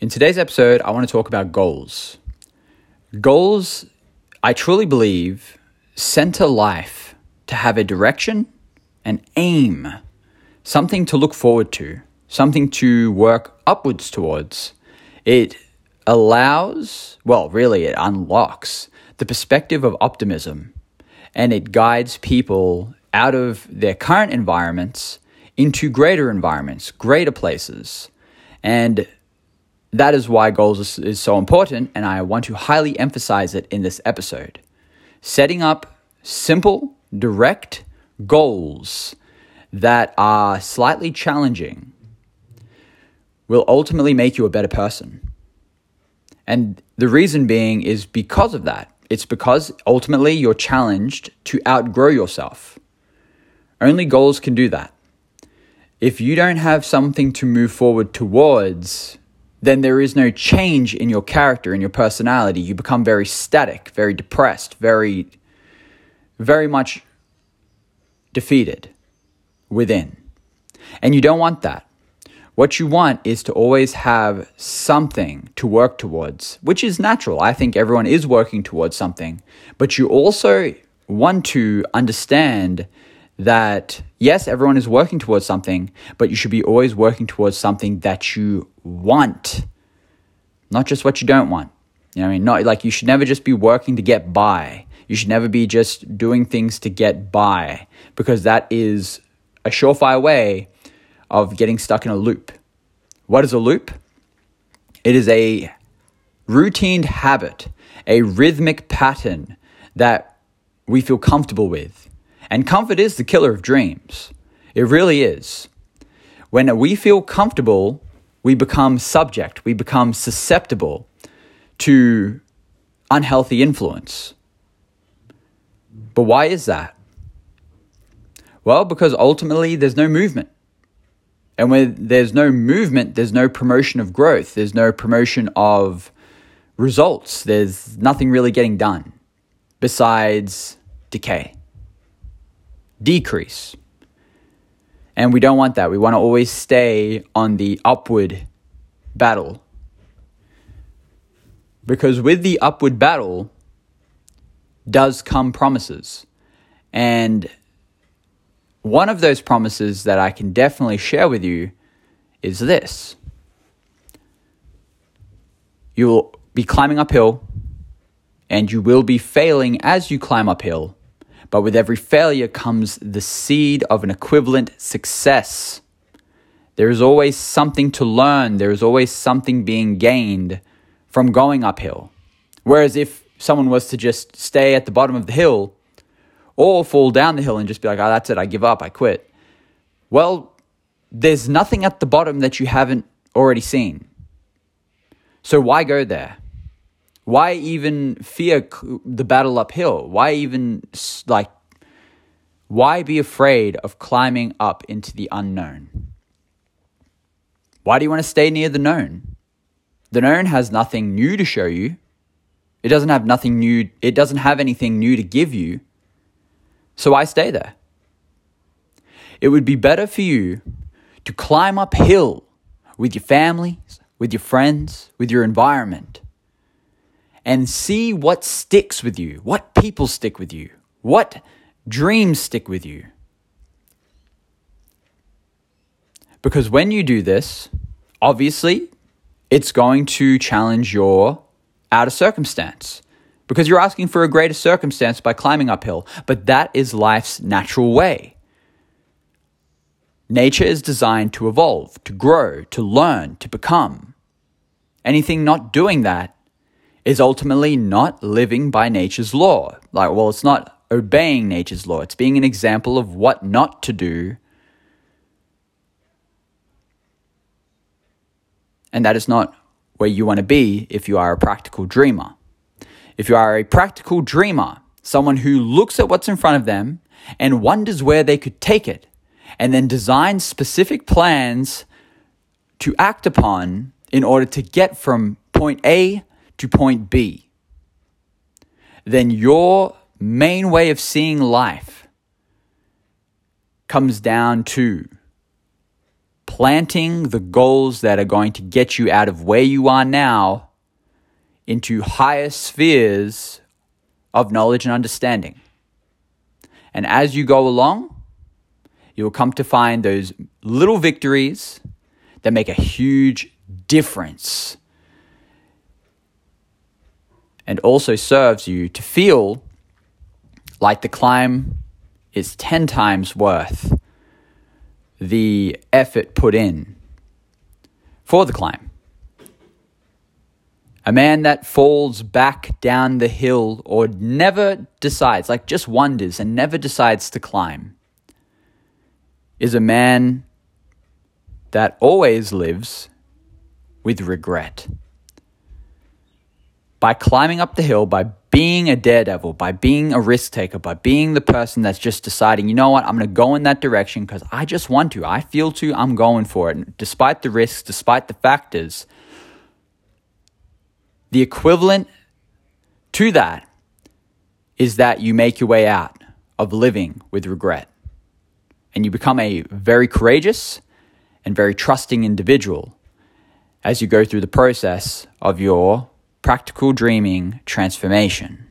In today's episode, I want to talk about goals. Goals, I truly believe, center life to have a direction, an aim, something to look forward to, something to work upwards towards. It allows, well, really, it unlocks the perspective of optimism and it guides people out of their current environments into greater environments, greater places. And that is why goals is, is, so important, and I want to highly emphasize it in this episode. Setting up simple, direct goals that are slightly challenging will ultimately make you a better person. And the reason being is because of that. It's because ultimately you're challenged to outgrow yourself. Only goals can do that. If you don't have something to move forward towards, then there is no change in your character, in your personality. You become very static, very depressed, very, very much defeated within. And you don't want that. What you want is to always have something to work towards, which is natural. I think everyone is working towards something. But you also want to understand that yes, everyone is working towards something, but you should be always working towards something that you want, not just what you don't want. You know what I mean? Not like you should never just be working to get by. You should never be just doing things to get by because that is a surefire way of getting stuck in a loop. What is a loop? It is a routine habit, a rhythmic pattern that we feel comfortable with. And comfort is the killer of dreams. It really is. When we feel comfortable, we become subject, we become susceptible to unhealthy influence. But why is that? Well, because ultimately there's no movement. And when there's no movement, there's no promotion of growth, there's no promotion of results, there's nothing really getting done besides decay, decrease. And we don't want that. We want to always stay on the upward battle. Because with the upward battle does come promises. And one of those promises that I can definitely share with you is this you will be climbing uphill and you will be failing as you climb uphill, but with every failure comes the seed of an equivalent success. There is always something to learn, there is always something being gained from going uphill. Whereas if someone was to just stay at the bottom of the hill, or fall down the hill and just be like, oh, that's it, I give up, I quit. Well, there's nothing at the bottom that you haven't already seen. So why go there? Why even fear the battle uphill? Why even, like, why be afraid of climbing up into the unknown? Why do you want to stay near the known? The known has nothing new to show you. It doesn't have nothing new, it doesn't have anything new to give you. So I stay there. It would be better for you to climb uphill with your families, with your friends, with your environment, and see what sticks with you, what people stick with you, what dreams stick with you. Because when you do this, obviously, it's going to challenge your outer circumstance because you're asking for a greater circumstance by climbing uphill, but that is life's natural way. Nature is designed to evolve, to grow, to learn, to become. Anything not doing that is ultimately not living by nature's law. Like, well, it's not obeying nature's law, it's being an example of what not to do. And that is not where you want to be if you are a practical dreamer. If you are a practical dreamer, someone who looks at what's in front of them and wonders where they could take it, and then designs specific plans to act upon in order to get from point A to point B, then your main way of seeing life comes down to planting the goals that are going to get you out of where you are now into higher spheres of knowledge and understanding. And as you go along, you'll come to find those little victories that make a huge difference and also serves you to feel like the climb is 10 times worth the effort put in for the climb. A man that falls back down the hill or never decides, like just wonders and never decides to climb, is a man that always lives with regret. By climbing up the hill, by being a daredevil, by being a risk taker, by being the person that's just deciding, you know what, I'm going to go in that direction because I just want to. I feel to, I'm going for it. despite the risks, despite the factors, the equivalent to that is that you make your way out of living with regret. And you become a very courageous and very trusting individual as you go through the process of your practical dreaming transformation.